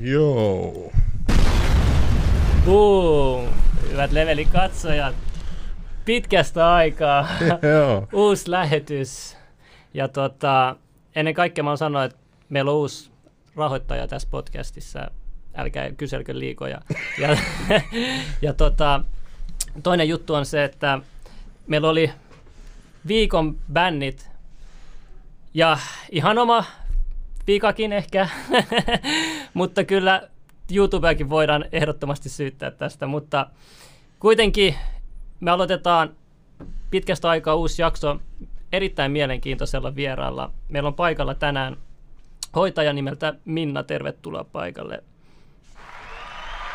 Joo. Boom! Hyvät levelin katsojat, pitkästä aikaa Joo. uusi lähetys. Ja tota, ennen kaikkea mä oon sanoa, että meillä on uusi rahoittaja tässä podcastissa. Älkää kyselkö liikoja. Ja, ja tota, toinen juttu on se, että meillä oli viikon bännit ja ihan oma vikakin ehkä, mutta kyllä YouTubeakin voidaan ehdottomasti syyttää tästä, mutta kuitenkin me aloitetaan pitkästä aikaa uusi jakso erittäin mielenkiintoisella vieraalla. Meillä on paikalla tänään hoitaja nimeltä Minna, tervetuloa paikalle.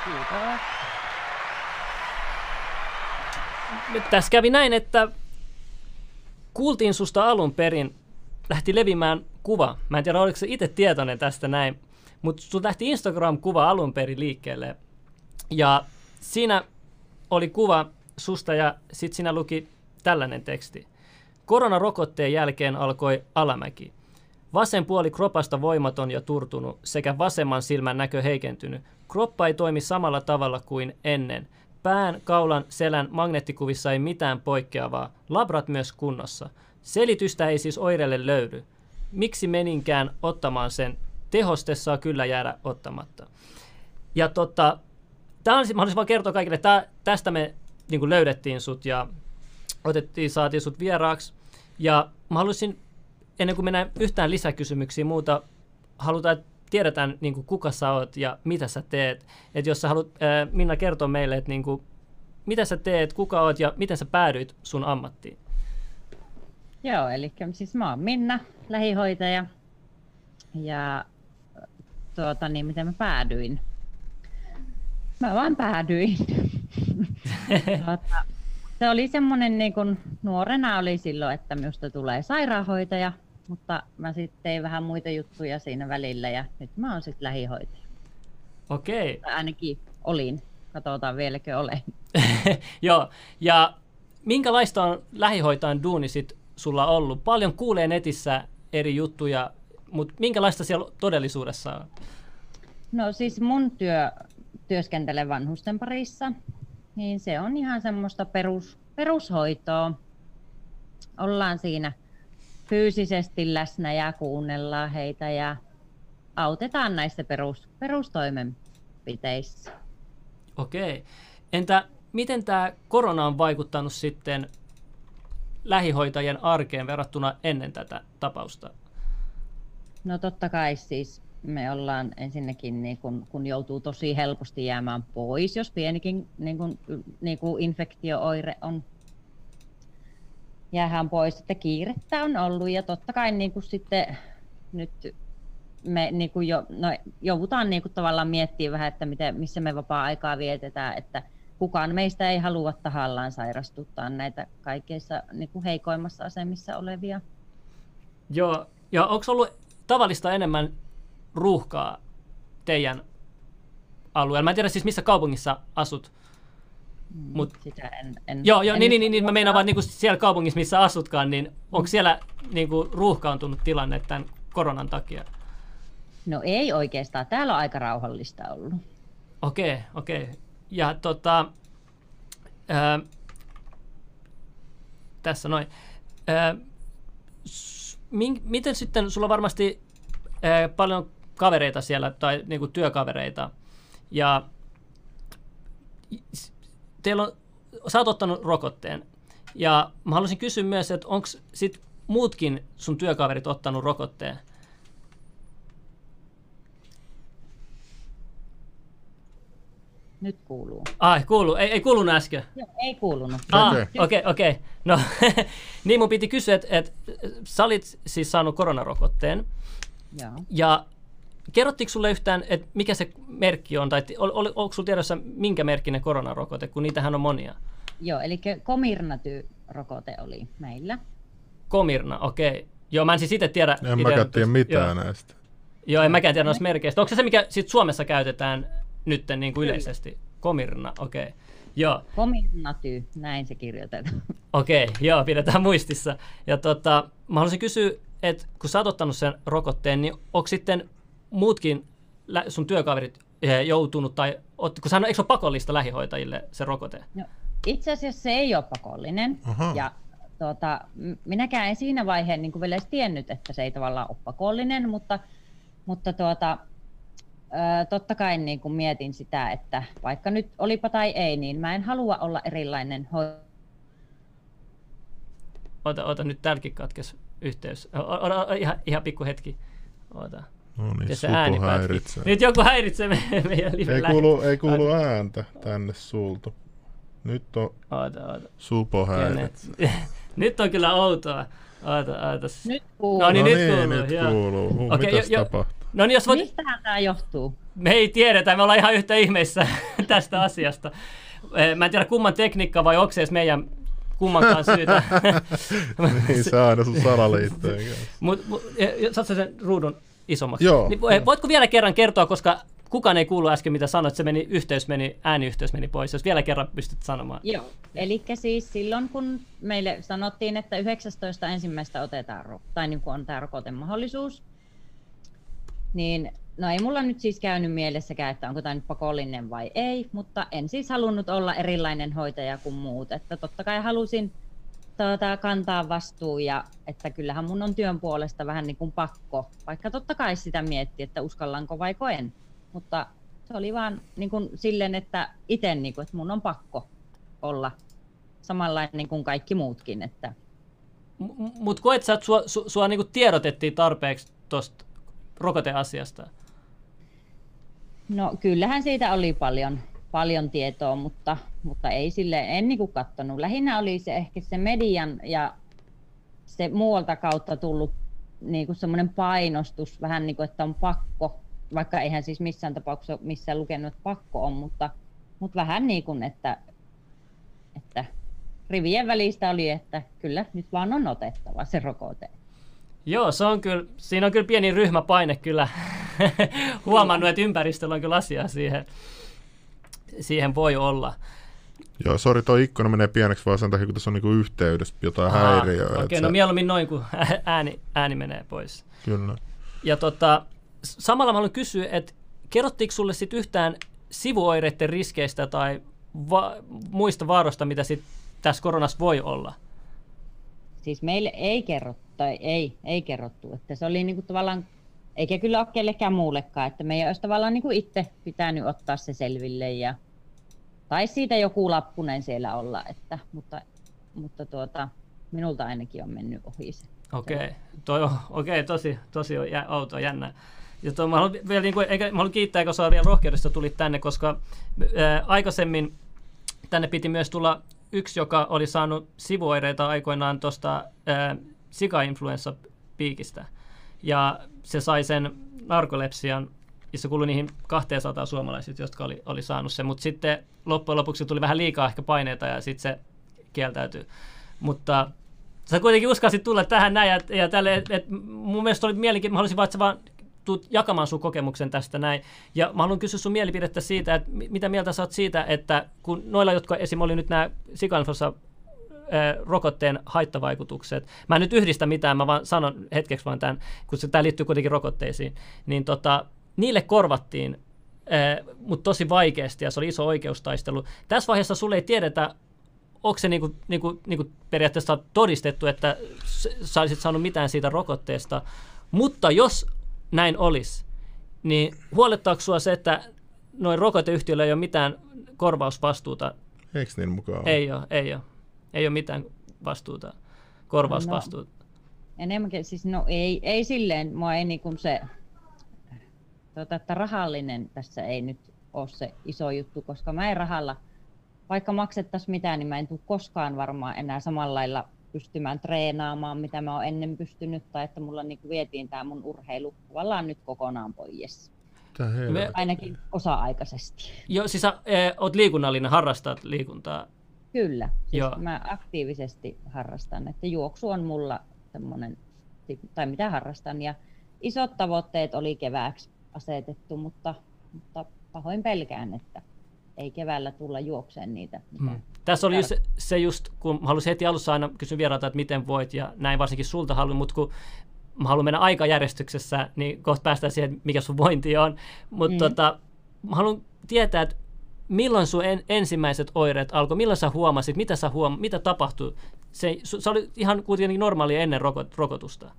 Kiitos. Nyt tässä kävi näin, että kuultiin susta alun perin, lähti levimään kuva. Mä en tiedä, oliko se itse tietoinen tästä näin, mutta sun lähti Instagram-kuva alun perin liikkeelle. Ja siinä oli kuva susta ja sitten siinä luki tällainen teksti. Koronarokotteen jälkeen alkoi alamäki. Vasen puoli kropasta voimaton ja turtunut sekä vasemman silmän näkö heikentynyt. Kroppa ei toimi samalla tavalla kuin ennen. Pään, kaulan, selän magneettikuvissa ei mitään poikkeavaa. Labrat myös kunnossa. Selitystä ei siis oireelle löydy. Miksi meninkään ottamaan sen? Tehoste saa kyllä jäädä ottamatta. Ja tota, tää on, mä haluaisin vaan kertoa kaikille, että tästä me niin löydettiin sut ja otettiin, saatiin sut vieraaksi. Ja mä haluaisin, ennen kuin mennään yhtään lisäkysymyksiä muuta, halutaan, että tiedetään niin kuin kuka sä oot ja mitä sä teet. Että jos sä haluat, Minna, kertoa meille, että niin kuin, mitä sä teet, kuka oot ja miten sä päädyit sun ammattiin. Joo, eli siis mä oon Minna, lähihoitaja. Ja tuota, niin miten mä päädyin? Mä vaan päädyin. tuota, se oli semmoinen, niin kun nuorena oli silloin, että minusta tulee sairaanhoitaja, mutta mä sitten tein vähän muita juttuja siinä välillä ja nyt mä oon sitten lähihoitaja. Okei. Tai ainakin olin. Katsotaan vieläkö olen. Joo, ja minkälaista on lähihoitajan duuni sit sulla ollut? Paljon kuulee netissä eri juttuja, mutta minkälaista siellä todellisuudessa on? No siis mun työ työskentele vanhusten parissa, niin se on ihan semmoista perus, perushoitoa. Ollaan siinä fyysisesti läsnä ja kuunnellaan heitä ja autetaan näissä perus, perustoimenpiteissä. Okei. Entä miten tämä korona on vaikuttanut sitten lähihoitajien arkeen verrattuna ennen tätä tapausta? No totta kai siis me ollaan ensinnäkin, niin kun, kun joutuu tosi helposti jäämään pois, jos pienikin niin kun, niin kun infektiooire on jäähän pois, että kiirettä on ollut ja totta kai niin kuin sitten nyt me niin kuin jo, no, joudutaan niin kuin tavallaan miettimään vähän, että miten, missä me vapaa-aikaa vietetään, että kukaan meistä ei halua tahallaan sairastuttaa näitä kaikkeissa niin kuin heikoimmassa asemissa olevia. Joo, ja onko ollut tavallista enemmän ruuhkaa teidän alueella? Mä en tiedä siis missä kaupungissa asut. Mut, Sitä en, en, joo, joo en niin, niin, niin, niin, mä meinaan vaan niin kuin siellä kaupungissa, missä asutkaan, niin onko siellä niin kuin, ruuhkaantunut tilanne tämän koronan takia? No ei oikeastaan. Täällä on aika rauhallista ollut. Okei, okay, okei. Okay. Ja tota, ää, tässä noin. Ää, min, miten sitten, sulla on varmasti ää, paljon kavereita siellä, tai niinku työkavereita, ja teillä on, sä oot ottanut rokotteen, ja mä haluaisin kysyä myös, että onko sit muutkin sun työkaverit ottanut rokotteen? Nyt kuuluu. Ai, kuuluu. Ei, ei kuulunut äsken. Joo, ei kuulunut. Ah, Okei. okei, okei. No, niin mun piti kysyä, että et, sä olit siis saanut koronarokotteen. Joo. Ja kerrottiinko sulle yhtään, että mikä se merkki on, tai ol, ol, onko sulla tiedossa minkä merkkinen koronarokote, kun niitähän on monia? Joo, eli Comirnaty-rokote oli meillä. Komirna, okei. Joo, mä en siis itse tiedä. En mäkään tiedä mitään Joo, näistä. joo en mäkään tiedä noista merkeistä. Onko se se, mikä sit Suomessa käytetään nyt niin kuin yleisesti? Komirna, okei. Joo, Comirnaty, näin se kirjoitetaan. okei, joo, pidetään muistissa. Ja tota, mä haluaisin kysyä, että kun sä oot ottanut sen rokotteen, niin onko sitten muutkin sun työkaverit eh, joutunut, tai kun sehän on, eikö se ole pakollista lähihoitajille se rokote? No, itse asiassa se ei ole pakollinen. Aha. Ja tuota, minäkään en siinä vaiheessa niin vielä edes tiennyt, että se ei tavallaan ole pakollinen, mutta, mutta tuota, totta kai niin kuin mietin sitä, että vaikka nyt olipa tai ei, niin mä en halua olla erilainen ho- Oota, oota, nyt täälläkin katkes yhteys. O, o, o, ihan, ihan pikku hetki. Oota. No niin, ääni häiritsee. Nyt joku häiritsee me, meidän live Ei kuulu, ei kuulu ääntä tänne sulta. Nyt on Oota, oota. supo Kyllä häiritsee. Nyt on kyllä outoa. Oota, oota. Nyt kuuluu. No niin, no nyt niin, kuuluu, nyt kuuluu. Huh, Okei, mitäs jo- jo- tapahtuu? No niin, jos voit... Mistähän tämä johtuu? Me ei tiedetä, me ollaan ihan yhtä ihmeissä tästä asiasta. Eh, Mä en tiedä kumman tekniikka vai onko se edes meidän kummankaan syytä. niin, se aina sun salaliittojen kanssa. Mut, mut, saat sä sen ruudun isommaksi? Joo. Niin, eh, voitko vielä kerran kertoa, koska kukaan ei kuulu äsken mitä sanoit, se meni, yhteys meni, ääniyhteys meni pois, jos vielä kerran pystyt sanomaan. Joo, eli siis silloin kun meille sanottiin, että 19 ensimmäistä otetaan, ro- tai niin kuin on tämä rokotemahdollisuus, niin no ei mulla nyt siis käynyt mielessäkään, että onko tämä nyt pakollinen vai ei, mutta en siis halunnut olla erilainen hoitaja kuin muut, että totta kai halusin tuota, kantaa vastuu ja että kyllähän mun on työn puolesta vähän niin kuin pakko, vaikka totta kai sitä mietti, että uskallanko vai en, mutta se oli vaan niin kuin silleen, että itse niin kuin, että mun on pakko olla samanlainen kuin kaikki muutkin, että Mutta koet sä, että sua, su, sua niinku tiedotettiin tarpeeksi tuosta rokoteasiasta? No kyllähän siitä oli paljon, paljon tietoa, mutta, mutta ei sille, en niin katsonut. Lähinnä oli se ehkä se median ja se muualta kautta tullut niin kuin semmoinen painostus, vähän niin kuin, että on pakko, vaikka eihän siis missään tapauksessa missään lukenut, että pakko on, mutta, mutta vähän niin kuin, että, että rivien välistä oli, että kyllä nyt vaan on otettava se rokote. Joo, se on kyllä, siinä on kyllä pieni ryhmäpaine kyllä huomannut, että ympäristöllä on kyllä asiaa siihen, siihen voi olla. Joo, sori, toi ikkuna menee pieneksi vaan sen takia, kun tässä on niinku yhteydessä jotain Aa, häiriöä. Okei, okay, se- no mieluummin noin, kun ääni, ääni menee pois. Kyllä. Ja tota, samalla mä haluan kysyä, että kerrottiinko sulle sit yhtään sivuoireiden riskeistä tai va- muista vaaroista, mitä sit tässä koronassa voi olla? siis meille ei kerrottu, tai ei, ei kerrottu, että se oli niinku tavallaan, eikä kyllä ole kellekään muullekaan, että meidän olisi tavallaan niinku itse pitänyt ottaa se selville ja tai siitä joku lappunen siellä olla, että, mutta, mutta tuota, minulta ainakin on mennyt ohi se. Okei, okay. on okay, tosi, tosi outoa, jännä. Ja toi, mä, haluan vielä, niin kuin, eikä, mä haluan kiittää, kun sä vielä rohkeudesta tulit tänne, koska ää, aikaisemmin tänne piti myös tulla yksi, joka oli saanut sivuoireita aikoinaan tuosta sika-influenssapiikistä. Ja se sai sen narkolepsian, ja se kuului niihin 200 suomalaisista, jotka oli, oli saanut sen. Mutta sitten loppujen lopuksi tuli vähän liikaa ehkä paineita, ja sitten se kieltäytyi. Mutta sä kuitenkin uskalsit tulla tähän näin, ja, ja tälle, et, et, mun mielestä oli mielenkiintoista, mä haluaisin vaan, että sä vaan tuut jakamaan sun kokemuksen tästä näin. Ja mä haluan kysyä sun mielipidettä siitä, että mi- mitä mieltä sä oot siitä, että kun noilla, jotka esim. oli nyt nämä sikainfluenssa rokotteen haittavaikutukset. Mä en nyt yhdistä mitään, mä vaan sanon hetkeksi vaan tämän, kun tämä liittyy kuitenkin rokotteisiin. Niin tota, niille korvattiin, mutta tosi vaikeasti ja se oli iso oikeustaistelu. Tässä vaiheessa sulle ei tiedetä, onko se niinku, niinku, niinku periaatteessa todistettu, että sä olisit saanut mitään siitä rokotteesta. Mutta jos näin olisi, niin huolettaako sua se, että noin rokoteyhtiöillä ei ole mitään korvausvastuuta? Eikö niin mukaan? Ei ole, ei ole. Ei ole mitään vastuuta, korvausvastuuta. Enemmänkin, siis no ei, ei silleen, mua ei niin kuin se, tuota, että rahallinen tässä ei nyt ole se iso juttu, koska mä en rahalla, vaikka maksettaisiin mitään, niin mä en tule koskaan varmaan enää samalla lailla pystymään treenaamaan, mitä mä oon ennen pystynyt, tai että mulla niin vietiin tämä mun urheilu tavallaan nyt kokonaan pois. Me... Ainakin osa-aikaisesti. Joo, siis sä e, oot liikunnallinen, harrastat liikuntaa. Kyllä, siis Joo. mä aktiivisesti harrastan, että juoksu on mulla semmoinen, tai mitä harrastan, ja isot tavoitteet oli kevääksi asetettu, mutta, mutta pahoin pelkään, että ei keväällä tulla juokseen niitä. Hmm. Tässä oli se, se just, kun halusin heti alussa aina kysyä vierailta, että miten voit, ja näin varsinkin sulta haluan, mutta kun mä haluan mennä aikajärjestyksessä, niin kohta päästään siihen, mikä sun vointi on. Mutta mm. tota, mä haluan tietää, että milloin sun en, ensimmäiset oireet alkoi, milloin sä huomasit, mitä, sä huom- mitä tapahtui? Se, se oli ihan kuitenkin normaalia ennen rokot, rokotusta.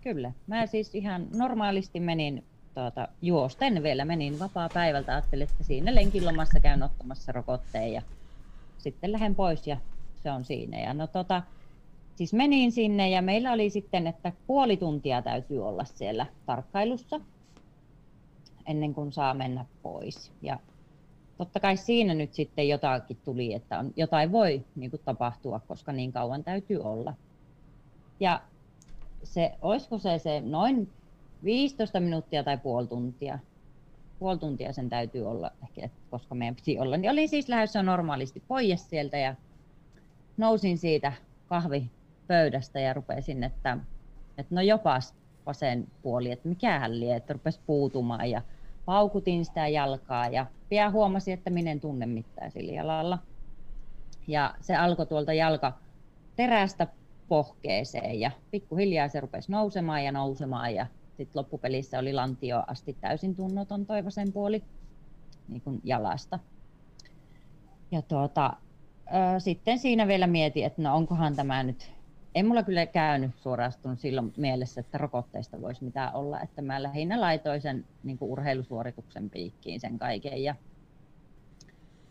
Kyllä. Mä siis ihan normaalisti menin tuota, juosten vielä, menin vapaa päivältä, ajattelin, että siinä lenkilomassa käyn ottamassa rokotteen ja sitten lähden pois ja se on siinä. Ja no tota, siis menin sinne ja meillä oli sitten, että puoli tuntia täytyy olla siellä tarkkailussa ennen kuin saa mennä pois. Ja totta kai siinä nyt sitten jotakin tuli, että on, jotain voi niin kuin, tapahtua, koska niin kauan täytyy olla. Ja se, olisiko se, se noin 15 minuuttia tai puoli tuntia, puoli tuntia sen täytyy olla, ehkä, koska meidän piti olla, niin olin siis lähdössä normaalisti pois sieltä ja nousin siitä kahvipöydästä ja rupesin, että, että no jopas vasen puoli, että mikähän lie, että rupesi puutumaan ja paukutin sitä jalkaa ja pian huomasin, että minä en tunne mitään sillä jalalla. Ja se alkoi tuolta jalka terästä pohkeeseen ja pikkuhiljaa se rupesi nousemaan ja nousemaan ja sitten loppupelissä oli lantio asti täysin tunnoton toivosen puoli niin kuin jalasta. Ja tuota, sitten siinä vielä mietin, että no onkohan tämä nyt, en mulla kyllä käynyt suorastunut silloin mielessä, että rokotteista voisi mitään olla, että mä lähinnä laitoin sen niin kuin urheilusuorituksen piikkiin sen kaiken ja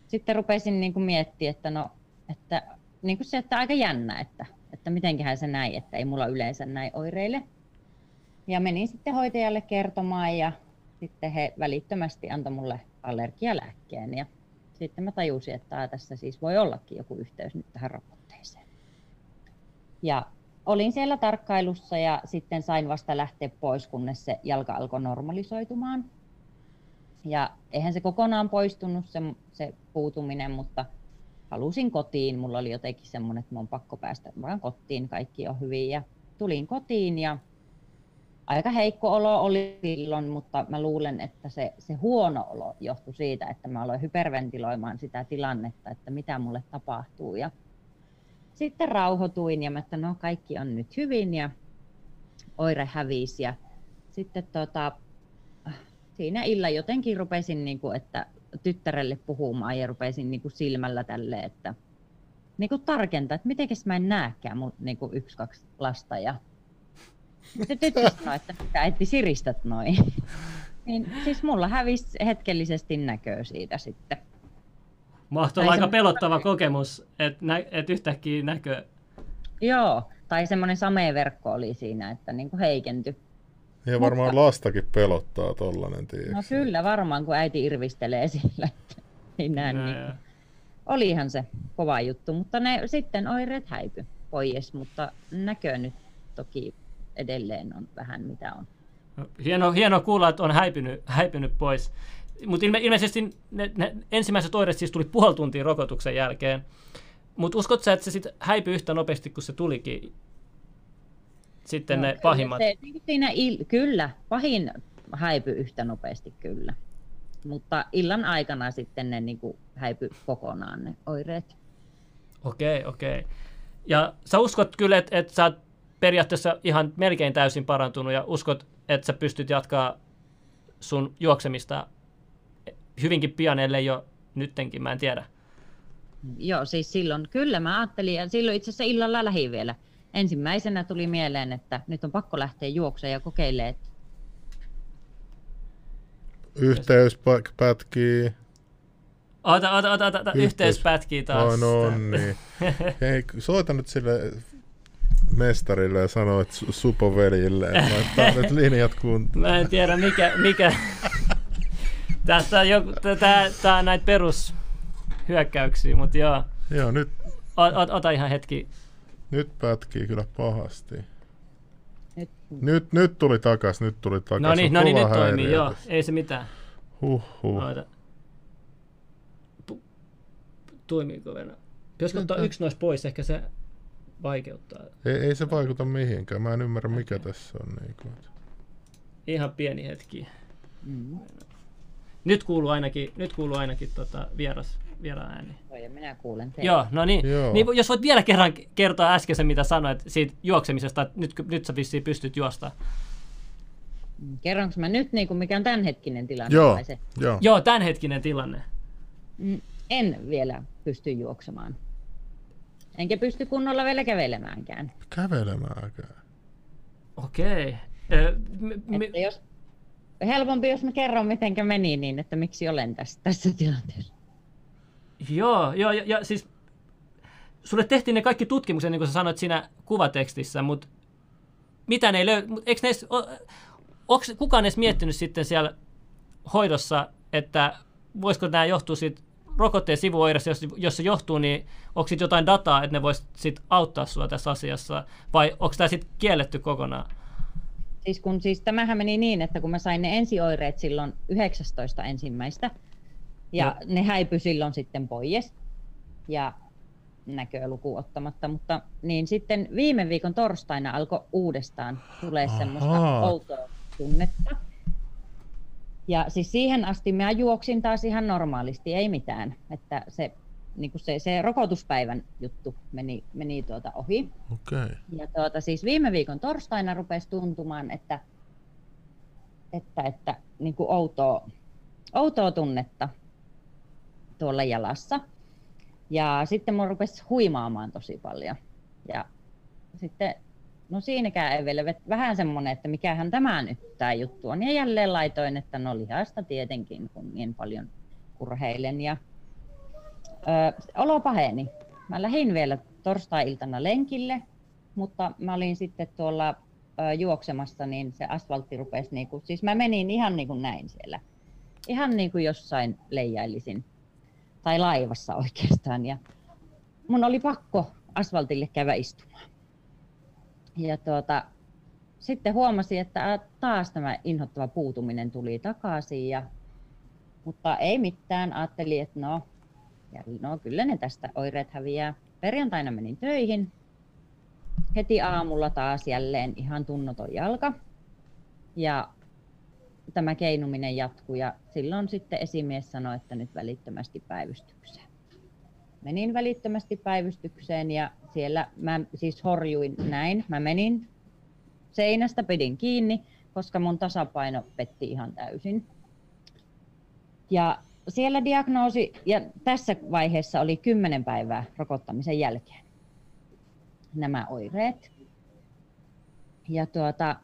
sitten rupesin niin kuin miettimään, että no, että niin kuin se, että aika jännä, että, että mitenköhän se näin, että ei mulla yleensä näin oireille. Ja menin sitten hoitajalle kertomaan ja sitten he välittömästi antoi mulle allergialääkkeen. Ja sitten mä tajusin, että tässä siis voi ollakin joku yhteys nyt tähän rokotteeseen. Ja olin siellä tarkkailussa ja sitten sain vasta lähteä pois, kunnes se jalka alkoi normalisoitumaan. Ja eihän se kokonaan poistunut se, se puutuminen, mutta halusin kotiin. Mulla oli jotenkin semmoinen, että mun on pakko päästä vaan kotiin, kaikki on hyvin. Ja tulin kotiin ja aika heikko olo oli silloin, mutta mä luulen, että se, se huono olo johtui siitä, että mä aloin hyperventiloimaan sitä tilannetta, että mitä mulle tapahtuu. Ja sitten rauhoituin ja mä, että no kaikki on nyt hyvin ja oire hävisi. Ja sitten tota, siinä illa jotenkin rupesin, niin kuin, että tyttärelle puhumaan ja rupesin niin kuin silmällä tälle, että niin kuin tarkentaa, että mitenkäs mä en näekään mun niin kuin yksi, kaksi lasta. Ja sitten tyttö sanoi, että mitä äiti siristät noin. niin, siis mulla hävisi hetkellisesti näköä siitä sitten. Mahtoi aika pelottava kokemus, että nä- et yhtäkkiä näkö. Joo, tai semmoinen sameverkko oli siinä, että niin kuin heikentyi. Ja varmaan Mutta... lastakin pelottaa tollanen, tiiäks? No kyllä varmaan, kun äiti irvistelee sillä, että ei näe no, niin. Olihan se kova juttu, mutta ne sitten oireet häipy pois, mutta näkö nyt toki edelleen on vähän mitä on. No, hieno, hieno kuulla, että on häipynyt, häipynyt pois. Mutta ilme, ilmeisesti ne, ne ensimmäiset oireet siis tuli puoli tuntia rokotuksen jälkeen. Mutta uskotko sä, että se sitten häipyi yhtä nopeasti kuin se tulikin? Sitten no, ne pahimmat. Se, niin siinä il, kyllä, pahin häipy yhtä nopeasti kyllä. Mutta illan aikana sitten ne niin kuin häipy kokonaan ne oireet. Okei, okei. Ja sä uskot kyllä, että, että sä oot periaatteessa ihan melkein täysin parantunut ja uskot, että sä pystyt jatkaa sun juoksemista hyvinkin pian, ellei jo nyttenkin, mä en tiedä. Joo, siis silloin kyllä mä ajattelin, ja silloin itse asiassa illalla lähi vielä. Ensimmäisenä tuli mieleen, että nyt on pakko lähteä juoksemaan ja kokeilemaan. Yhteys pätkii. Ota, ota, ota, ota, yhteys, yhteys pätkii taas. Oh, no niin. Hei, soita nyt sille mestarille ja sanoo, että supo veljille, että nyt linjat kuntoon. Mä en tiedä mikä, mikä Tästä on joku, tää, tää on näitä perushyökkäyksiä, mutta joo. Joo, nyt, O, o, ota ihan hetki. nyt pätkii kyllä pahasti. Nyt, Nyt, nyt tuli takas, nyt tuli takas. No niin, no niin nyt toimii, häiriö joo. tässä. Ei se mitään. Huhhuh. Oota. Pu- Toimiiko vielä? Pitäisikö ottaa yksi noista pois, ehkä se vaikeuttaa. Ei, ei se vaikuta mihinkään. Mä en ymmärrä mikä tässä on. Niin kuin. Ihan pieni hetki. mm. Nyt kuuluu ainakin, nyt kuuluu ainakin tota vieras, vieraan ääni. Joo, ja minä kuulen teitä. Joo, no niin. Joo. niin. Jos voit vielä kerran kertoa äsken se, mitä sanoit siitä juoksemisesta, että nyt, nyt sä vissiin pystyt juosta. Mm, Kerronko mä nyt, niin kuin mikä on tämänhetkinen tilanne? Joo, vai Se? joo. Joo, tämänhetkinen tilanne. Mm, En vielä pysty juoksemaan. Enkä pysty kunnolla vielä kävelemäänkään. Kävelemäänkään. Okei. Ö, m- m- Että jos, helpompi, jos mä kerron, miten meni, niin että miksi olen tässä, tässä tilanteessa. Joo, joo, ja, ja siis sulle tehtiin ne kaikki tutkimukset, niin kuin sä sanoit siinä kuvatekstissä, mutta mitä ne ei löy... Eikö ne edes, o, onks kukaan edes miettinyt sitten siellä hoidossa, että voisiko nämä johtua siitä rokotteen sivuoireista, jos, jos se johtuu, niin onko jotain dataa, että ne vois sit auttaa sua tässä asiassa, vai onko tämä sitten kielletty kokonaan? Siis kun siis tämähän meni niin, että kun mä sain ne ensioireet silloin 19 ensimmäistä, ja Joo. ne häipy silloin sitten pois, ja näköluku ottamatta, mutta niin sitten viime viikon torstaina alkoi uudestaan tulee semmoista outoa tunnetta. Ja siis siihen asti mä juoksin taas ihan normaalisti, ei mitään. Että se, niin kuin se, se rokotuspäivän juttu meni, meni tuota ohi. Okay. Ja tuota, siis viime viikon torstaina rupesi tuntumaan, että, että, että niin kuin outoa, outoa tunnetta tuolla jalassa. Ja sitten mun rupesi huimaamaan tosi paljon. Ja sitten, no siinäkään ei vielä, vähän semmoinen, että mikähän tämä nyt tämä juttu on. Ja jälleen laitoin, että no lihasta tietenkin, kun niin paljon urheilen. Ja ö, olo paheni. Mä lähdin vielä torstai-iltana lenkille, mutta mä olin sitten tuolla ö, juoksemassa, niin se asfaltti rupesi, niinku, siis mä menin ihan niin kuin näin siellä. Ihan niin kuin jossain leijailisin. Tai laivassa oikeastaan. Ja mun oli pakko asfaltille käydä istumaan. Ja tuota, sitten huomasin, että taas tämä inhottava puutuminen tuli takaisin. Ja, mutta ei mitään, ajattelin, että no, ja no kyllä ne tästä oireet häviää. Perjantaina menin töihin. Heti aamulla taas jälleen ihan tunnoton jalka. Ja tämä keinuminen jatkuu ja silloin sitten esimies sanoi, että nyt välittömästi päivystykseen. Menin välittömästi päivystykseen ja siellä mä siis horjuin näin. Mä menin seinästä, pidin kiinni, koska mun tasapaino petti ihan täysin. Ja siellä diagnoosi, ja tässä vaiheessa oli 10 päivää rokottamisen jälkeen nämä oireet. Ja tuota,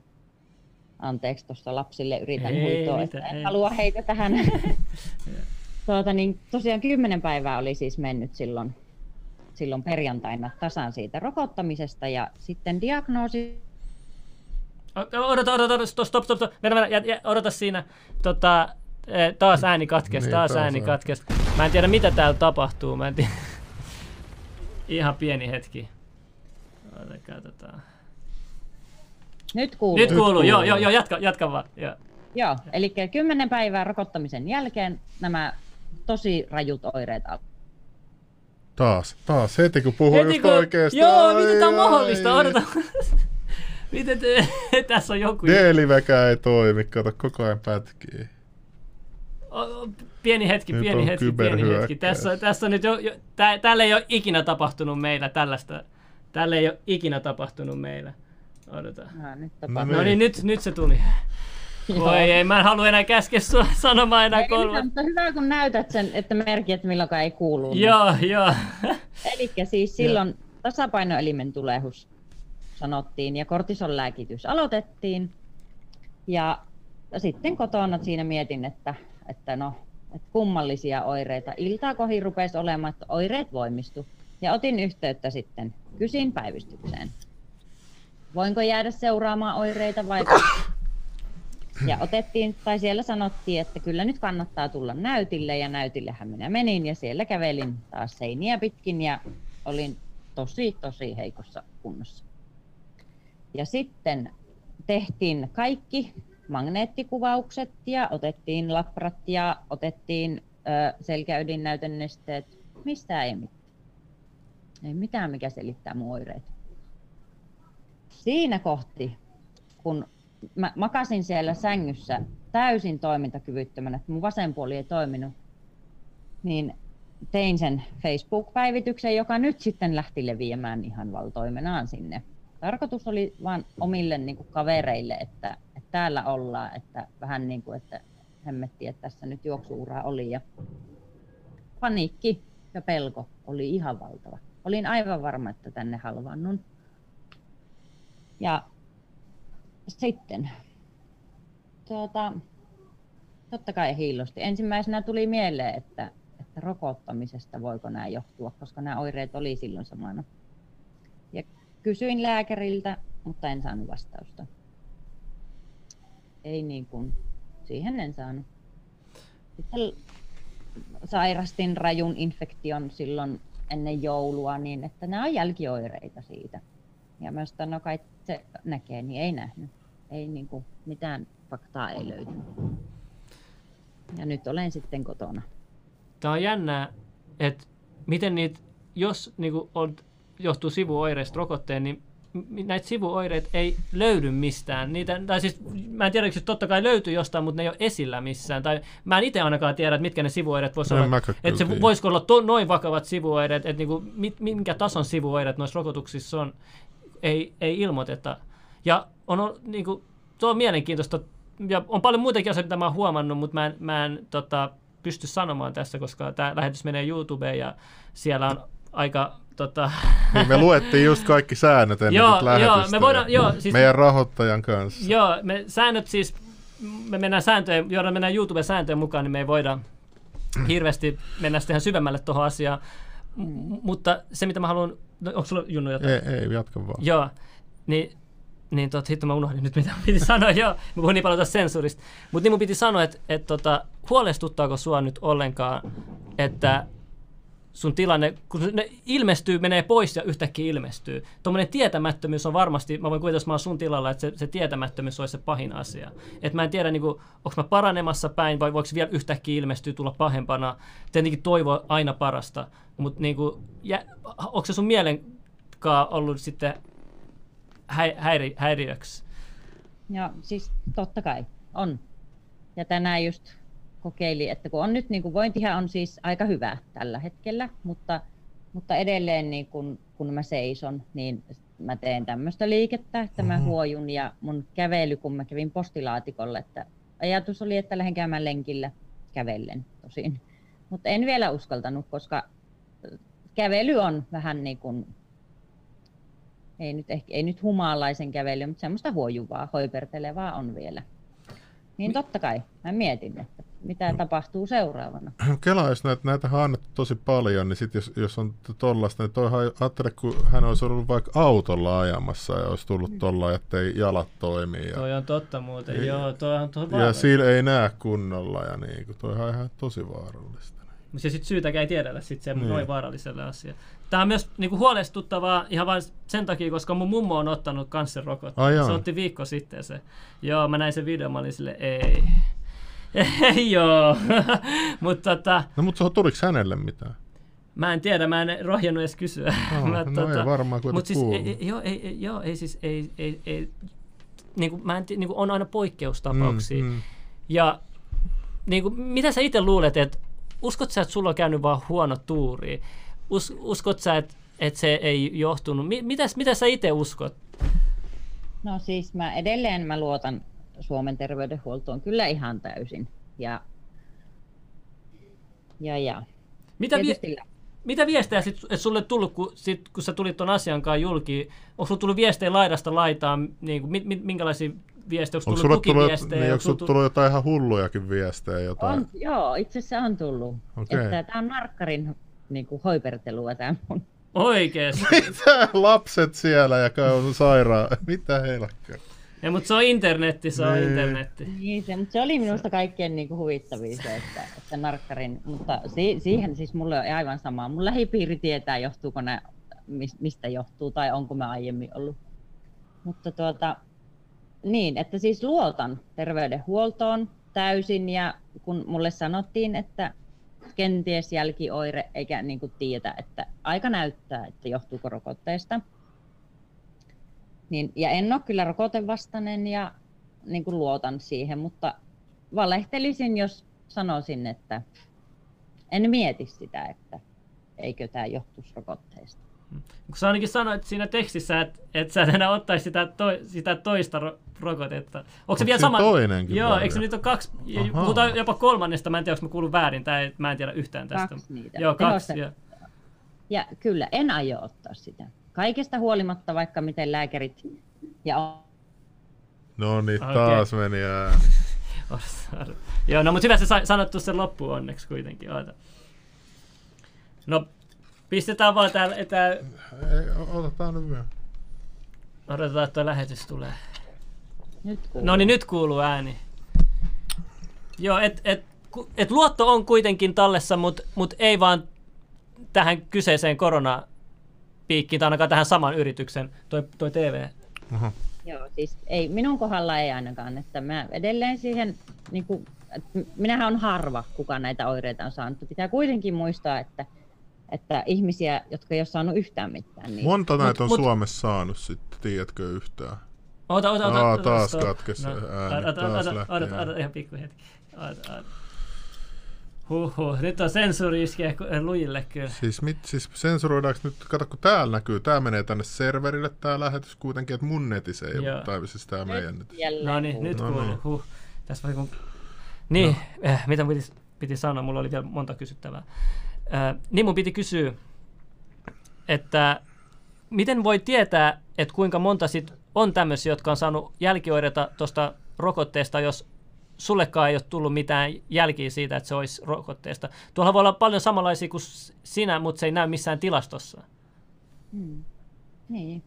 anteeksi tuossa lapsille yritän Ei huitoa, mitään, että en ei. halua heitä tähän. tuota, niin tosiaan 10 päivää oli siis mennyt silloin, silloin perjantaina tasan siitä rokottamisesta ja sitten diagnoosi Odota, odota, odota, stop, stop, stop, stop. Mennä, mennä, jä, jä, odota siinä. Tota, eh, taas ääni katkes, Niin, taas taas ääni katkes. Mä en tiedä mitä täällä tapahtuu, mä en tiedä. Ihan pieni hetki. Ota, katsotaan. nyt kuuluu. Nyt kuuluu, joo, joo, joo, jatka, jatka vaan. Joo. Joo, eli 10 päivää rokottamisen jälkeen nämä tosi rajut oireet. Taas, taas. Heti kun puhuu Heti just kun- oikeesti. Joo, Ai, miten tää on ai. mahdollista? Odota. miten te, tässä on joku. D-livekään ei toimi, kato koko ajan pätkii. Pieni hetki, Nyt pieni hetki, pieni hetki. Tässä, tässä on nyt jo, jo tää, täällä ei ole ikinä tapahtunut meillä tällaista. Täällä ei ole ikinä tapahtunut meillä. Odota. No, nyt No. No niin, nyt, nyt se tuli. Voi ei, mä en halua enää käskeä sua sanomaan enää kolme. mutta hyvä kun näytät sen, että merkki, että milloinkaan ei kuulu. Joo, joo. Eli siis silloin tasapainoelimen tulehus sanottiin ja kortisonlääkitys aloitettiin. Ja sitten kotona siinä mietin, että, että no, että kummallisia oireita. Iltaa kohi rupesi olemaan, että oireet voimistu. Ja otin yhteyttä sitten, kysin päivystykseen. Voinko jäädä seuraamaan oireita vai Ja otettiin, tai siellä sanottiin, että kyllä nyt kannattaa tulla näytille, ja näytillehän minä menin, ja siellä kävelin taas seiniä pitkin, ja olin tosi, tosi heikossa kunnossa. Ja sitten tehtiin kaikki magneettikuvaukset, ja otettiin laprat, ja otettiin ö, selkäydinnäytennesteet, mistä ei mitään. Ei mitään, mikä selittää mun oireet. Siinä kohti, kun mä makasin siellä sängyssä täysin toimintakyvyttömänä, että mun vasen puoli ei toiminut, niin tein sen Facebook-päivityksen, joka nyt sitten lähti leviämään ihan valtoimenaan sinne. Tarkoitus oli vain omille niin kuin kavereille, että, että, täällä ollaan, että vähän niin kuin, että hemmetti, että tässä nyt juoksuura oli ja paniikki ja pelko oli ihan valtava. Olin aivan varma, että tänne halvannun. Ja sitten tuota, totta kai hiilosti. Ensimmäisenä tuli mieleen, että, että rokottamisesta voiko nämä johtua, koska nämä oireet oli silloin samana. Kysyin lääkäriltä, mutta en saanut vastausta. Ei niin kuin, siihen en saanut. Sitten sairastin rajun infektion silloin ennen joulua, niin että nämä on jälkioireita siitä. Ja mä sanoin, no kai se näkee, niin ei nähnyt. Ei niin kuin, mitään faktaa ei löytynyt. Ja nyt olen sitten kotona. Tämä on jännää, että miten niitä, jos niin kuin on, johtuu sivuoireista rokotteen, niin näitä sivuoireita ei löydy mistään. Niitä, tai siis, mä en tiedä, että totta kai löytyy jostain, mutta ne ei ole esillä missään. Tai mä en itse ainakaan tiedä, että mitkä ne sivuoireet voisi olla. Että se voisiko olla to, noin vakavat sivuoireet, että niinku, mit, minkä tason sivuoireet noissa rokotuksissa on, ei, ei ilmoiteta. Ja on, niinku, se on mielenkiintoista. Ja on paljon muitakin asioita, mitä mä oon huomannut, mutta mä en, mä en tota, pysty sanomaan tässä, koska tämä lähetys menee YouTubeen ja siellä on aika Tota... Niin me luettiin just kaikki säännöt ennen joo, joo, me voidaan, joo, siis, meidän rahoittajan kanssa. Joo, me säännöt siis, me mennään sääntöjen, joilla mennään YouTube-sääntöjen mukaan, niin me ei voida hirveästi mennä ihan syvemmälle tuohon asiaan. M- mutta se, mitä mä haluan, no, onko sulla Junnu jotain? Ei, ei jatka vaan. Joo, niin niin tot, sitten mä unohdin nyt, mitä piti sanoa. Joo, mä puhun niin paljon tästä sensuurista. Mutta niin mun piti sanoa, että et, tota, huolestuttaako sua nyt ollenkaan, että sun tilanne, kun ne ilmestyy, menee pois ja yhtäkkiä ilmestyy. Tuommoinen tietämättömyys on varmasti, mä voin kuvitella, jos mä oon sun tilalla, että se, se tietämättömyys olisi se pahin asia. Että mä en tiedä, niin onko mä paranemassa päin vai voiko vielä yhtäkkiä ilmestyä, tulla pahempana. Tietenkin toivo aina parasta, mutta niin onko se sun mielenkaan ollut sitten hä, häiri, häiriöksi? Joo, siis totta kai on. Ja tänään just kokeili, että kun on nyt niin kuin vointihan on siis aika hyvä tällä hetkellä, mutta, mutta edelleen niin kun, kun mä seison, niin mä teen tämmöistä liikettä, että mä mm-hmm. huojun ja mun kävely, kun mä kävin postilaatikolle, että ajatus oli, että lähden käymään lenkillä kävellen tosin. Mutta en vielä uskaltanut, koska kävely on vähän niin kuin, ei nyt, ehkä, ei nyt humaalaisen kävely, mutta semmoista huojuvaa, hoipertelevaa on vielä. Niin totta kai, mä mietin, että mitä tapahtuu seuraavana. Kela, jos näitä, näitä on annettu tosi paljon, niin sit jos, jos on tollasta, niin toihan ajattele, kun hän olisi ollut vaikka autolla ajamassa ja olisi tullut mm. tuolla, ettei jalat toimi. Ja, toi on totta muuten, ja, joo, toi on tosi Ja sillä ei näe kunnolla ja niin, kun toi on ihan tosi vaarallista. Mutta sitten syytäkään ei tiedetä sit se niin. noin vaaralliselle asialle. Tämä on myös niinku huolestuttavaa ihan vain sen takia, koska mun mummo on ottanut kansserokotteen. Se otti viikko sitten se. Joo, mä näin sen videon, mä olin sille, ei. Ei joo. mutta tota, no mutta tuliko hänelle mitään? Mä en tiedä, mä en rohjennut edes kysyä. Oh, mä, no tota, ei varmaan kuitenkin siis, ei, ei, joo, ei, joo, ei siis, ei, ei, ei niin kuin, mä en, niin kuin, on aina poikkeustapauksia. Mm, mm. Ja niin kuin, mitä sä itse luulet, että uskot sä, että sulla on käynyt vaan huono tuuri? Us, uskot sä, että, että se ei johtunut? Mitäs, mitä sä itse uskot? No siis mä edelleen mä luotan Suomen terveydenhuoltoon kyllä ihan täysin. Ja, ja, ja. Mitä, vi- mitä viestejä sit, et sulle tullut, kun, sit, kun sä tulit tuon asian kanssa julki? Onko sulla tullut viestejä laidasta laitaan? Niin kuin, mit, minkälaisia viestejä? Onko tullut tukiviestejä? Niin, onko sulla tullut jotain ihan hullujakin viestejä? Jotain? On, joo, itse asiassa on tullut. Okay. Että tämä on narkkarin niin kuin, hoipertelua tämä mun. Oikeesti? Mitä lapset siellä ja käy sairaan? Mitä helkkaa? Ei, mutta se on internetti, se on Niin. internetti. Niin, se, mutta se oli minusta kaikkein niin kuin huvittavin se, että, että narkkarin, mutta si, siihen siis mulle on aivan sama. Mun lähipiiri tietää, johtuuko ne, mis- mistä johtuu tai onko me aiemmin ollut. Mutta tuota, niin, että siis luotan terveydenhuoltoon täysin ja kun mulle sanottiin, että kenties jälkioire eikä niin kuin tiedä, että aika näyttää, että johtuuko rokotteesta. Niin, ja en ole kyllä rokotevastainen ja niin kuin luotan siihen, mutta valehtelisin, jos sanoisin, että en mieti sitä, että eikö tämä johtuisi rokotteesta. Kun sä ainakin sanoit siinä tekstissä, että, että sä et enää ottaisi sitä, toi, sitä toista ro- rokotetta. Onko se vielä sama? toinenkin Joo, vai? eikö se nyt ole kaksi? ja Ahaa. Puhutaan jopa kolmannesta, mä en tiedä, onko mä kuullut väärin, tai mä en tiedä yhtään tästä. Kaksi niitä. Joo, kaksi. Tehosta- Joo. Ja kyllä, en aio ottaa sitä. Kaikesta huolimatta, vaikka miten lääkärit ja No niin, taas meni ääni. Joo, no mutta hyvä se sa- sanottu sen loppuun onneksi kuitenkin. Oota. No, pistetään vaan täällä, tää, otetaan nyt vielä. odotetaan, että tuo lähetys tulee. nyt kuuluu. No niin, nyt kuuluu ääni. Joo, et, et, et luotto on kuitenkin tallessa, mutta mut ei vaan tähän kyseiseen koronapiikkiin, tai ainakaan tähän saman yrityksen, toi, toi TV. Aha. Joo, siis ei, minun kohdalla ei ainakaan, että mä edelleen siihen, niin kuin, että minähän on harva, kuka näitä oireita on saanut. Pitää kuitenkin muistaa, että, että ihmisiä, jotka ei ole saanut yhtään mitään, niin Monta näitä on mut- Suomessa saanut sitten, tiedätkö yhtään? Ota, ota, ota, Aa, ota, taas ota, katkesi no, ääni, ota, ota, taas ota, lähti ota, ääni. ota, ihan pikku hetki. Ota, ota. Huhhuh, nyt on sensuuri iskee ku- lujille kyllä. Siis, mit, siis sensuroidaanko nyt, kato kun täällä näkyy, tää menee tänne serverille tää lähetys kuitenkin, että mun netissä ei ole, tai siis tää meidän netissä. jälleen No niin, kuuluu. nyt No kuuluu. niin. Huh. Tässä kun... Niin, no. äh, mitä piti, piti sanoa, mulla oli vielä monta kysyttävää. Äh, niin mun piti kysyä, että miten voi tietää, että kuinka monta sit on tämmöisiä, jotka on saanut jälkioireita tuosta rokotteesta, jos sullekaan ei ole tullut mitään jälkiä siitä, että se olisi rokotteesta. Tuolla voi olla paljon samanlaisia kuin sinä, mutta se ei näy missään tilastossa. Hmm. Niin,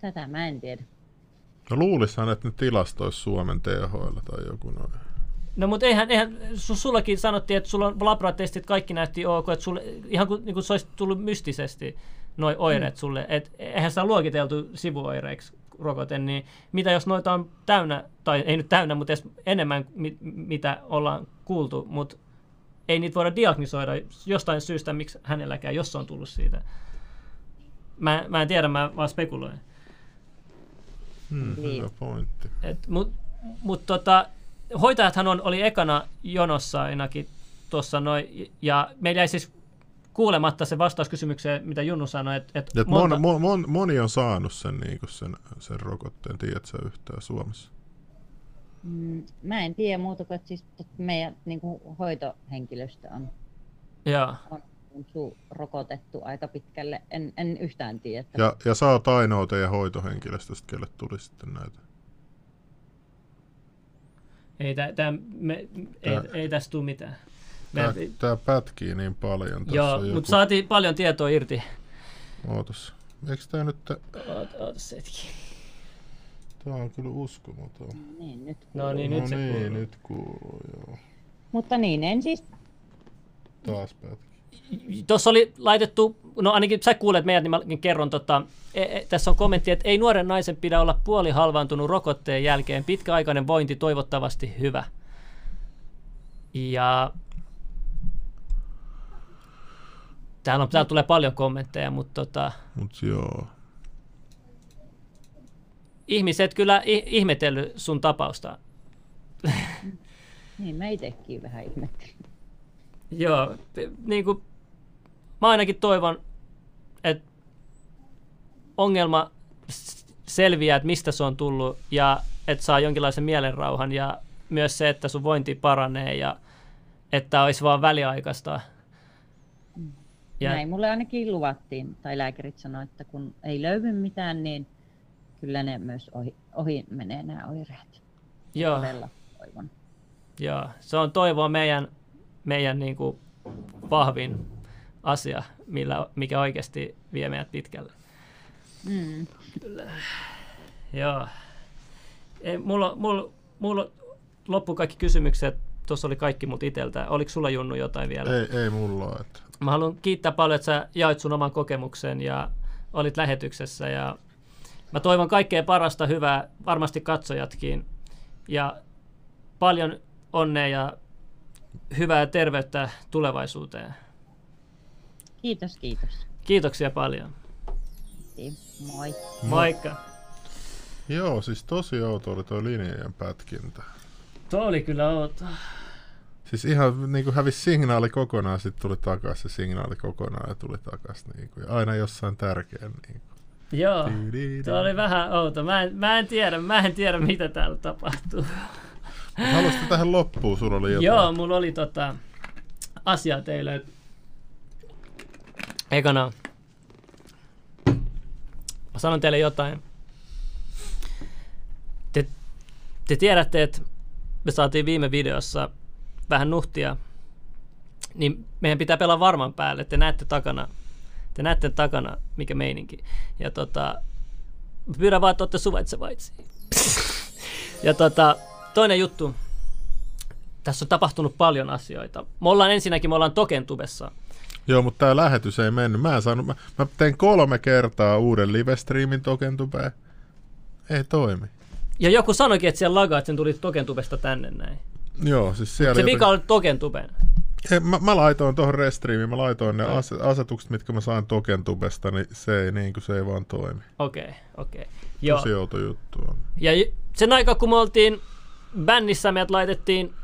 tätä mä en tiedä. No luulissahan, että ne tilastois Suomen THL tai joku noin. No mutta eihän, eihän su, sullakin sanottiin, että sulla on laboratestit, kaikki näytti ok, että sulle, ihan kuin, niin kuin se olisi tullut mystisesti noi oireet mm. sulle, että eihän sitä luokiteltu sivuoireiksi rokote, niin mitä jos noita on täynnä, tai ei nyt täynnä, mutta edes enemmän mi, mitä ollaan kuultu, mutta ei niitä voida diagnisoida jostain syystä, miksi hänelläkään, jos se on tullut siitä. Mä, mä en tiedä, mä vaan spekuloin. Hmm, Niin. hyvä pointti. Et, mut, mut tota, hoitajathan on, oli ekana jonossa ainakin tuossa noin, ja meillä jäi siis kuulematta se vastaus kysymykseen, mitä Junnu sanoi, että et Et monta, mon, mon, mon, moni on saanut sen, niin sen, sen rokotteen, tiedätkö sä yhtään Suomessa? Mm, mä en tiedä muuta kuin, että siis tot- meidän niin kuin hoitohenkilöstö on, joo, on su- rokotettu aika pitkälle. En, en yhtään tiedä. Että Ja, ja sä oot ainoa teidän hoitohenkilöstöstä, kelle tuli sitten näitä. ei, tä, tää, me, ei, Tää- ei tästä tule mitään. Me, Tää, tää pätkii niin paljon. Tässä joo, joku... mutta saatiin paljon tietoa irti. Ootas. Eikö tää nyt... Tää Oot, oot se hetki. on kyllä uskomaton. niin, nyt No niin, no nyt se niin, kuuluu. nyt kuuluu, joo. Mutta niin, en siis Taas pätkii. Tuossa oli laitettu, no ainakin sä kuulet meidät, niin mäkin kerron, tota, e, e, tässä on kommentti, että ei nuoren naisen pidä olla puoli halvaantunut rokotteen jälkeen, pitkäaikainen vointi toivottavasti hyvä. Ja täällä, on, täällä tulee paljon kommentteja, mutta tota, Mut joo. ihmiset kyllä ihmetellyt sun tapausta. niin, mä itsekin vähän ihmettelin. Joo, niin kuin, mä ainakin toivon, että ongelma selviää, että mistä se on tullut ja että saa jonkinlaisen mielenrauhan ja myös se, että sun vointi paranee ja että olisi vaan väliaikaista. Ja. Näin mulle ainakin luvattiin, tai lääkärit sanoivat, että kun ei löydy mitään, niin kyllä ne myös ohi, ohi menee nämä oireet. Joo, Todella toivon. joo, se on toivoa meidän, meidän niin kuin vahvin asia, millä, mikä oikeasti vie meidät pitkälle. Mm. Joo. Ei, mulla, mulla, mulla loppu kaikki kysymykset. Tuossa oli kaikki mut iteltä. Oliko sulla Junnu jotain vielä? Ei, ei mulla. Että. Mä haluan kiittää paljon, että sä jaoit sun oman kokemuksen ja olit lähetyksessä. Ja mä toivon kaikkea parasta hyvää, varmasti katsojatkin. Ja paljon onnea ja hyvää terveyttä tulevaisuuteen. Kiitos, kiitos. Kiitoksia paljon. Moi. Moikka. Joo, siis tosi outo oli tuo linjojen pätkintä. Tuo oli kyllä outo. Siis ihan niin kuin hävisi signaali kokonaan, sitten tuli takaisin se signaali kokonaan ja tuli takaisin. Niin kuin, ja aina jossain tärkeä. Niin kuin. Joo, tuo oli vähän outo. Mä en, mä en tiedä, mä en tiedä mitä täällä tapahtuu. Haluaisitko tähän loppuun, sulla oli jotain? Joo, mulla oli tota, asia teille. Ekana, mä sanon teille jotain. Te, te tiedätte, että me saatiin viime videossa vähän nuhtia, niin meidän pitää pelaa varman päälle. Te näette takana, te näette takana, mikä meininki. Ja tota, pyydän vaan, että olette suvaitsevaisia. ja tota, toinen juttu. Tässä on tapahtunut paljon asioita. Me ollaan ensinnäkin, me ollaan Tokentubessa. Joo, mutta tämä lähetys ei mennyt. Mä, en saanut, mä, mä tein kolme kertaa uuden livestreamin Tokentubeen. Ei toimi. Ja joku sanoikin, että siellä lagaa, että sen tuli Tokentubesta tänne näin. Joo, siis siellä... Se vika oli Tokentuben. Ei, mä, mä, laitoin tuohon Restreamiin, mä laitoin ne ase, asetukset, mitkä mä sain Tokentubesta, niin se ei, niin kuin, se ei vaan toimi. Okei, okay, okei. Okay. Joo. Tosi outo juttu on. Ja sen aikaa, kun me oltiin bändissä, meidät laitettiin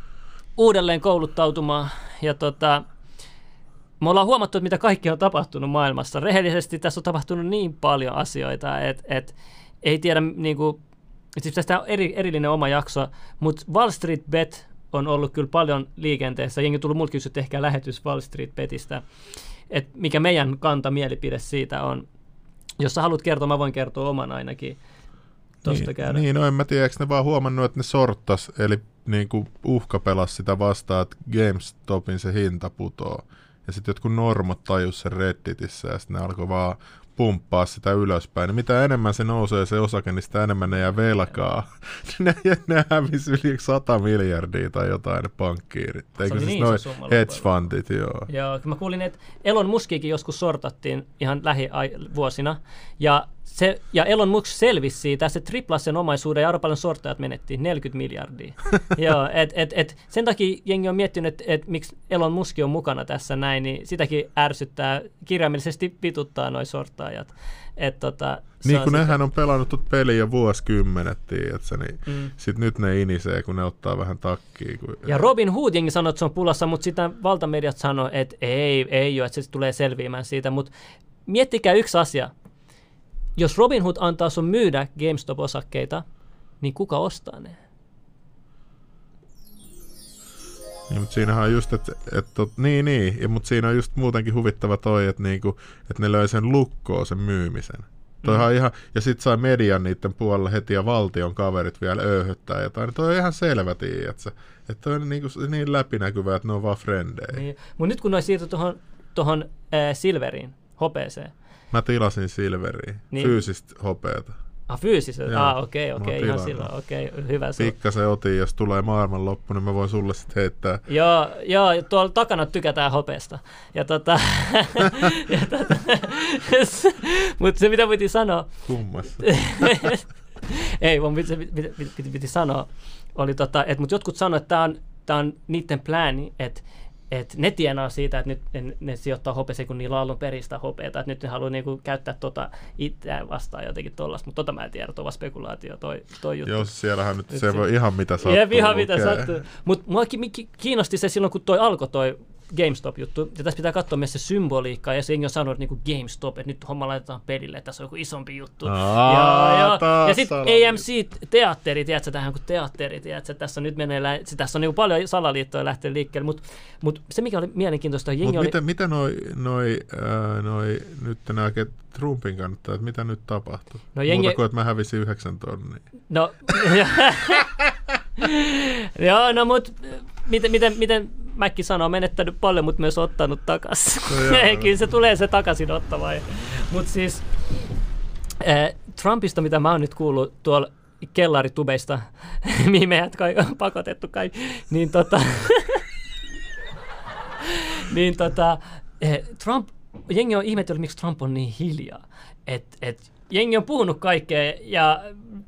uudelleen kouluttautumaan. Ja tota, me ollaan huomattu, että mitä kaikki on tapahtunut maailmassa. Rehellisesti tässä on tapahtunut niin paljon asioita, että et, ei tiedä, niin kuin, siis tästä on eri, erillinen oma jakso, mutta Wall Street Bet on ollut kyllä paljon liikenteessä. Jengi tullut multa kysyä, että ehkä lähetys Wall Street Betistä, että mikä meidän kanta mielipide siitä on. Jos sä haluat kertoa, mä voin kertoa oman ainakin. Tosta niin, käydä. niin, no en mä tiedä, eikö ne vaan huomannut, että ne sorttas, eli niin kuin uhka pelasi sitä vastaan, että GameStopin se hinta putoo. Ja sitten jotkut normot tajus sen Redditissä ja sitten ne alkoi vaan pumppaa sitä ylöspäin. Niin mitä enemmän se nousee se osake, niin sitä enemmän ne jää velkaa. ne, ne hävisi yli 100 miljardia tai jotain ne pankkiirit. Eikö siis niin noin hedge fundit, joo. Joo, mä kuulin, että Elon Muskikin joskus sortattiin ihan lähivuosina. Ja se, ja Elon Musk selvisi siitä, se triplasi sen omaisuuden ja aika paljon sortajat menettiin, 40 miljardia. Joo, et, et, et, sen takia jengi on miettinyt, että et, miksi Elon Musk on mukana tässä näin, niin sitäkin ärsyttää, kirjaimellisesti pituttaa noi sortaajat. Et, tota, niin kun nehän on pelannut tuot peliä vuosikymmenet, tiedätkö, niin mm. sit nyt ne inisee, kun ne ottaa vähän takkiin. Kun... Ja Robin Hood jengi sanoo, että se on pulassa, mutta sitten valtamediat sanoo, että ei, ei ole, että se tulee selviämään siitä, mutta miettikää yksi asia, jos Robinhood antaa sun myydä GameStop-osakkeita, niin kuka ostaa ne? Niin, mutta siinähän on just, että, että niin, niin, ja, mutta siinä on just muutenkin huvittava toi, että, niinku, että ne löi sen lukkoon sen myymisen. Toihan mm. ihan, ja sitten sai median niiden puolella heti ja valtion kaverit vielä öyhöttää jotain. Niin toi on ihan selvä, tiedätkö? Että toi on niin, kuin, niin läpinäkyvää, että ne on vaan frendejä. Niin. Mutta nyt kun ne siirtyi tuohon tohon, äh, silveriin, hopeeseen, Mä tilasin silveriä, niin. fyysistä hopeata. Ah, fyysistä? Ah, okei, okay, okei, okay, ihan silloin, okei, okay, hyvä. Pikkasen otin, jos tulee maailmanloppu, niin mä voin sulle sitten heittää. Joo, joo, tuolla takana tykätään hopeesta. Ja tota, ja tota mutta se mitä piti sanoa. Kummassa. Ei, vaan mitä piti, piti, piti, piti sanoa, oli tota, että mutta jotkut sanoivat, että tämä on, tää on niiden plääni, että et ne tienaa siitä, että nyt ne, ne sijoittaa hopeeseen, kun niillä on alun peristä hopeeta, että nyt ne haluaa niinku käyttää tota itseään vastaan jotenkin tollasta, mutta tota mä en tiedä, tuo spekulaatio, toi, toi juttu. Joo, siellähän nyt, nyt se voi ihan mitä sattuu. Jep, ihan mitä sattuu. Mutta mua kiinnosti se silloin, kun toi alkoi toi GameStop-juttu. Ja tässä pitää katsoa myös se symboliikka, ja se on sanonut niin kuin GameStop, että nyt homma laitetaan pelille, että tässä on joku isompi juttu. Aa, ja, ja, ja sitten AMC-teatteri, tiedätkö, tähän kuin teatteri, tiedätkö, tässä on nyt menee, lä- tässä on niin paljon salaliittoja lähteä liikkeelle, mutta mut se mikä oli mielenkiintoista, jengi Mut oli... mitä, mitä noi, noi, äh, noi nyt nämä Trumpin kannattaa, mitä nyt tapahtuu? No, jengi... Muuta kuin, että mä hävisin yhdeksän tonnia. No, joo, no mut miten, miten, miten Mäkki sanoo, menettänyt paljon, mutta myös ottanut takaisin. No Kyllä se tulee se takaisin ottava. Mutta siis äh, Trumpista, mitä mä oon nyt kuullut tuolla kellaritubeista, mihin meidät kai on pakotettu kai, niin tota, niin tota, eh, Trump, jengi on ihmetellyt, miksi Trump on niin hiljaa. Et, et, jengi on puhunut kaikkea ja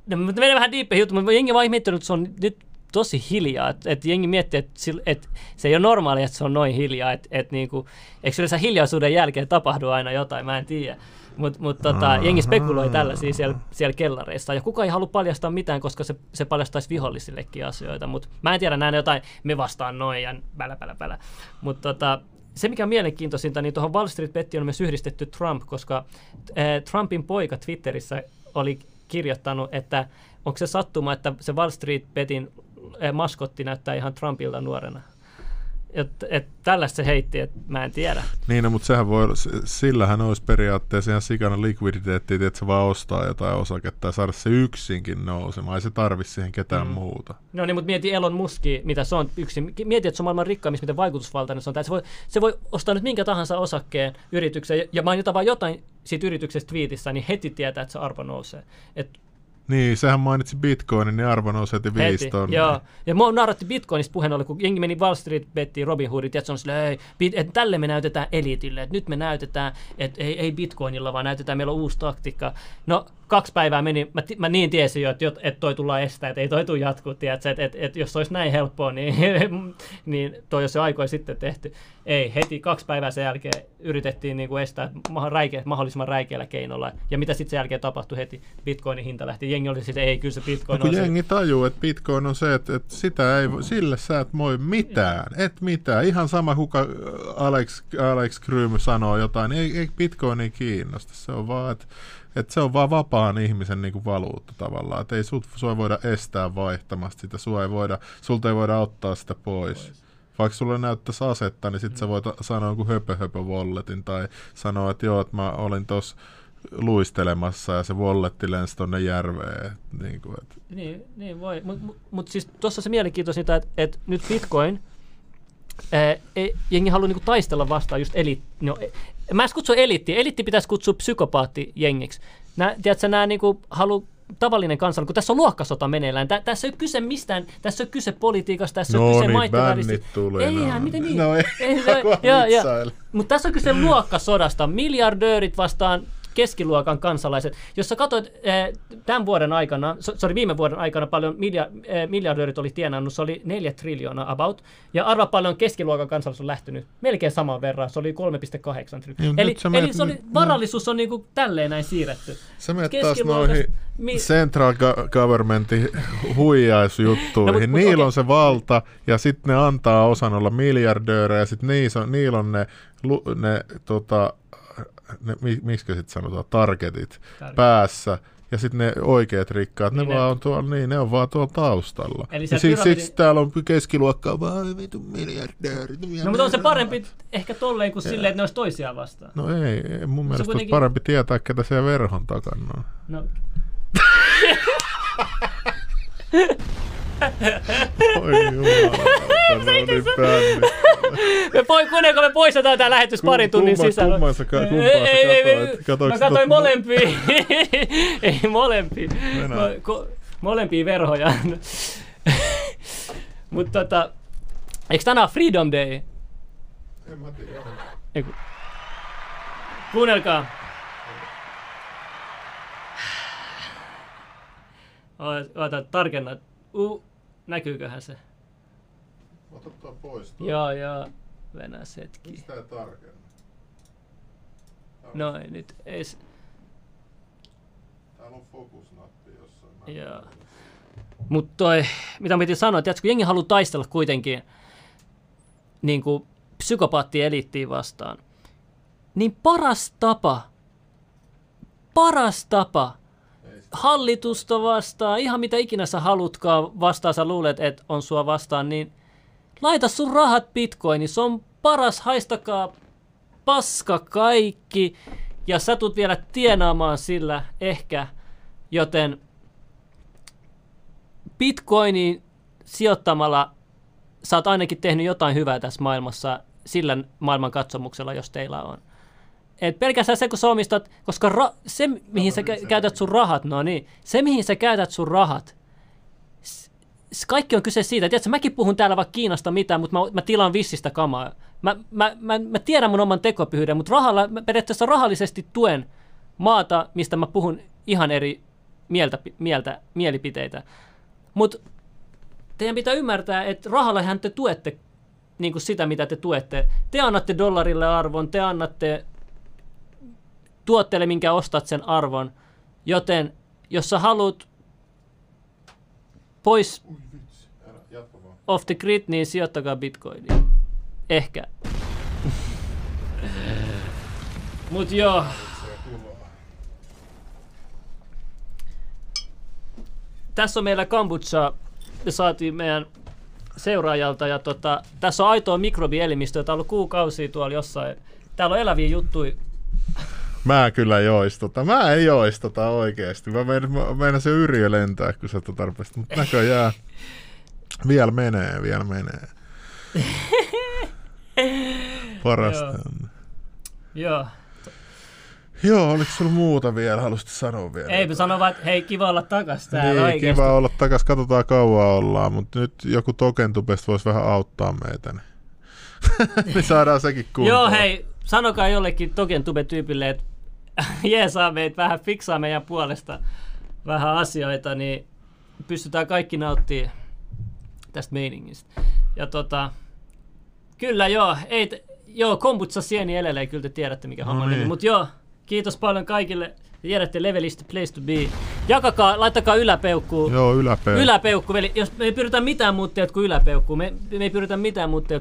no, mutta menee vähän diippeihin juttu, mutta jengi on vaan ihmetellyt, että se on nyt tosi hiljaa, että et jengi miettii, että et se ei ole normaalia, että se on noin hiljaa, että et niinku, eikö yleensä hiljaisuuden jälkeen tapahdu aina jotain, mä en tiedä. Mutta mut tota, jengi spekuloi tällaisia siellä, siellä kellareissa. Ja kukaan ei halua paljastaa mitään, koska se, se paljastaisi vihollisillekin asioita. Mutta mä en tiedä, näin jotain, me vastaan noin ja pälä, pälä, pälä. Mutta tota, se, mikä on mielenkiintoisinta, niin tuohon Wall Street Bettiin on myös yhdistetty Trump, koska äh, Trumpin poika Twitterissä oli kirjoittanut, että onko se sattuma, että se Wall Street Betin maskotti näyttää ihan Trumpilta nuorena. Et, et tällaista se heitti, että mä en tiedä. Niin, no, mutta sehän voi, sillähän olisi periaatteessa ihan sikana likviditeetti, että se vaan ostaa jotain osaketta ja saada se yksinkin nousemaan. Ei se tarvi siihen ketään mm. muuta. No niin, mutta mieti Elon Muski, mitä se on yksin. Mieti, että se on maailman rikkaimmista, miten vaikutusvaltainen se on. Se voi, se voi ostaa nyt minkä tahansa osakkeen yrityksen ja mainita vain jotain siitä yrityksestä twiitissä, niin heti tietää, että se arvo nousee. Et niin, sehän mainitsi bitcoinin, niin arvo nousi heti viisi tonnia. Joo, ja mua nauratti bitcoinista puheen oli, kun jengi meni Wall Street bettiin Robin Hoodit, että se on silleen, ei, että tälle me näytetään elitille, että nyt me näytetään, että ei, ei bitcoinilla, vaan näytetään, meillä on uusi taktiikka. No, kaksi päivää meni, mä, mä niin tiesin jo, että, että toi tullaan estää, että ei toi tule jatkuu, että, että, että, että, jos olisi näin helppoa, niin, niin toi olisi jo aikoja sitten tehty. Ei, heti kaksi päivää sen jälkeen yritettiin niin kuin estää räike, mahdollisimman räikeällä keinolla. Ja mitä sitten sen jälkeen tapahtui heti? Bitcoinin hinta lähti. Jengi oli sitten, ei, kyllä se Bitcoin no, kun on jengi se... tajuu, että Bitcoin on se, että, että sitä ei, sille sä et voi mitään. Et mitään. Ihan sama, kuka Alex, Alex Krym sanoo jotain, ei, ei Bitcoin ei kiinnosta. Se on vaan, että et se on vaan vapaan ihmisen niinku valuutta tavallaan. Että ei sut, sua voida estää vaihtamasta sitä, sua ei voida, sulta ei voida ottaa sitä pois. pois vaikka sulle näyttäisi asetta, niin sitten sä voit sanoa jonkun höpö höpö walletin tai sanoa, että joo, että mä olin tuossa luistelemassa ja se walletti lensi tonne järveen. Niin, kuin, että. niin, niin voi, mutta mut, mut siis tuossa se mielenkiintoisinta, että et nyt Bitcoin, ää, ei, jengi haluaa niinku taistella vastaan just eli, no, e, mä en kutsu eliitti, eliitti pitäisi kutsua psykopaatti-jengiksi. Nää, tiedätkö, nämä niinku haluaa tavallinen kansalainen, kun tässä on luokkasota meneillään. Tä, tässä ei ole kyse mistään, tässä ei ole kyse politiikasta, tässä no on kyse niin, maiden välistä. Tulee, Eihän, no. miten niin? No ei, ei, ei, ja, ja, Mutta tässä on kyse luokkasodasta. Miljardöörit vastaan keskiluokan kansalaiset. Jos sä katsoit eh, tämän vuoden aikana, sorry, viime vuoden aikana paljon milja, eh, miljardöörit oli tienannut, se oli 4 triljoonaa about. Ja arva paljon keskiluokan kansalaiset on lähtenyt melkein saman verran, se oli 3,8 triljoonaa. Niin, eli, eli se oli, varallisuus on niinku tälleen näin siirretty. Sä menet taas noihin mi- central governmentin huijaisjuttuihin. no, Niillä okay. on se valta ja sitten ne antaa osan olla miljardöörejä ja sitten niillä on ne, ne tota, ne, miksi sitten sanotaan, targetit Target. päässä, ja sitten ne oikeat rikkaat, niin ne, ne, vaan on tuolla, niin, ne on vaan tuolla taustalla. Eli ja siis, pyramidi... siksi täällä on keskiluokkaa vaan vitu miljardöörit. No mutta on se parempi ehkä tolleen kuin silleen, että ne olisi toisiaan vastaan. No ei, ei mun mielestä kuitenkin... olisi parempi tietää, ketä siellä verhon takana on. No. Oi jumala, me poi, kuunnelko me poistetaan tämä lähetys parin tunnin Kumma, sisällä? Kummassa, kumpaa ei, katsoit? Mä katsoin molempia. ei molempia. Mo, molempia verhoja. Mutta tota, eikö tänään Freedom Day? En mä tiedä. Kuunnelkaa. Ota, tarkenna. Uh, näkyyköhän se? Ota pois. Toi. Joo, joo. Venäs hetki. Mistä ei tarkenna? No ei nyt ei Täällä on fokusnappi jossain. Joo. Mutta toi, mitä piti sanoa, että kun jengi haluaa taistella kuitenkin niin kuin psykopaatti vastaan, niin paras tapa, paras tapa hallitusta vastaan, ihan mitä ikinä sä halutkaan vastaan, sä luulet, että on sua vastaan, niin laita sun rahat bitcoiniin, se on paras, haistakaa paska kaikki, ja sä tulet vielä tienaamaan sillä ehkä, joten bitcoiniin sijoittamalla sä oot ainakin tehnyt jotain hyvää tässä maailmassa sillä maailman katsomuksella, jos teillä on. Et pelkästään se, kun sä omistat, koska ra- se, mihin sä kä- käytät sun rahat, no niin, se, mihin sä käytät sun rahat, kaikki on kyse siitä. Tiedätkö, mäkin puhun täällä vaikka Kiinasta mitään, mutta mä, mä tilaan vissistä kamaa. Mä, mä, mä, mä tiedän mun oman tekopyhyyden, mutta rahalla, mä periaatteessa rahallisesti tuen maata, mistä mä puhun ihan eri mieltä, mieltä mielipiteitä. Mutta teidän pitää ymmärtää, että rahallahan te tuette niin kuin sitä, mitä te tuette. Te annatte dollarille arvon, te annatte tuotteelle, minkä ostat sen arvon. Joten jos sä haluat pois off the grid, niin sijoittakaa bitcoiniin. Ehkä. Mut joo. Tässä on meillä kombucha. Me saatiin meidän seuraajalta ja tota, tässä on aitoa mikrobielimistöä. Tää on ollut kuukausia tuolla jossain. Täällä on eläviä juttuja. Mä kyllä joistuta. Mä en joistuta oikeesti. Mä mä meinasin Yrjö lentää, kun sä tota rupesit. Mutta näköjään vielä menee, vielä menee. Parasta. Joo. Joo. Joo, oliko sulla muuta vielä? Haluaisit sanoa vielä? Ei, mä sanon vaan, että hei, kiva olla takas täällä niin, oikeesti. kiva olla takas. Katsotaan kauan ollaan, mutta nyt joku Tokentubesta voisi vähän auttaa meitä. Niin, niin saadaan sekin kuntoon. Joo, hei, sanokaa jollekin Token Tube-tyypille, että jeesaa meitä vähän, fiksaa meidän puolesta vähän asioita, niin pystytään kaikki nauttimaan tästä meiningistä. Ja tota, kyllä joo, ei, t- joo, kombutsa sieni elelee, kyllä te tiedätte mikä No homma niin. mutta joo, kiitos paljon kaikille, tiedätte levelistä place to be. Jakakaa, laittakaa yläpeukkuun. Joo, yläpeä. Yläpeukku, veli. Jos me ei pyritä mitään muuta teet kuin yläpeukku. Me, me ei pyritä mitään muuta teet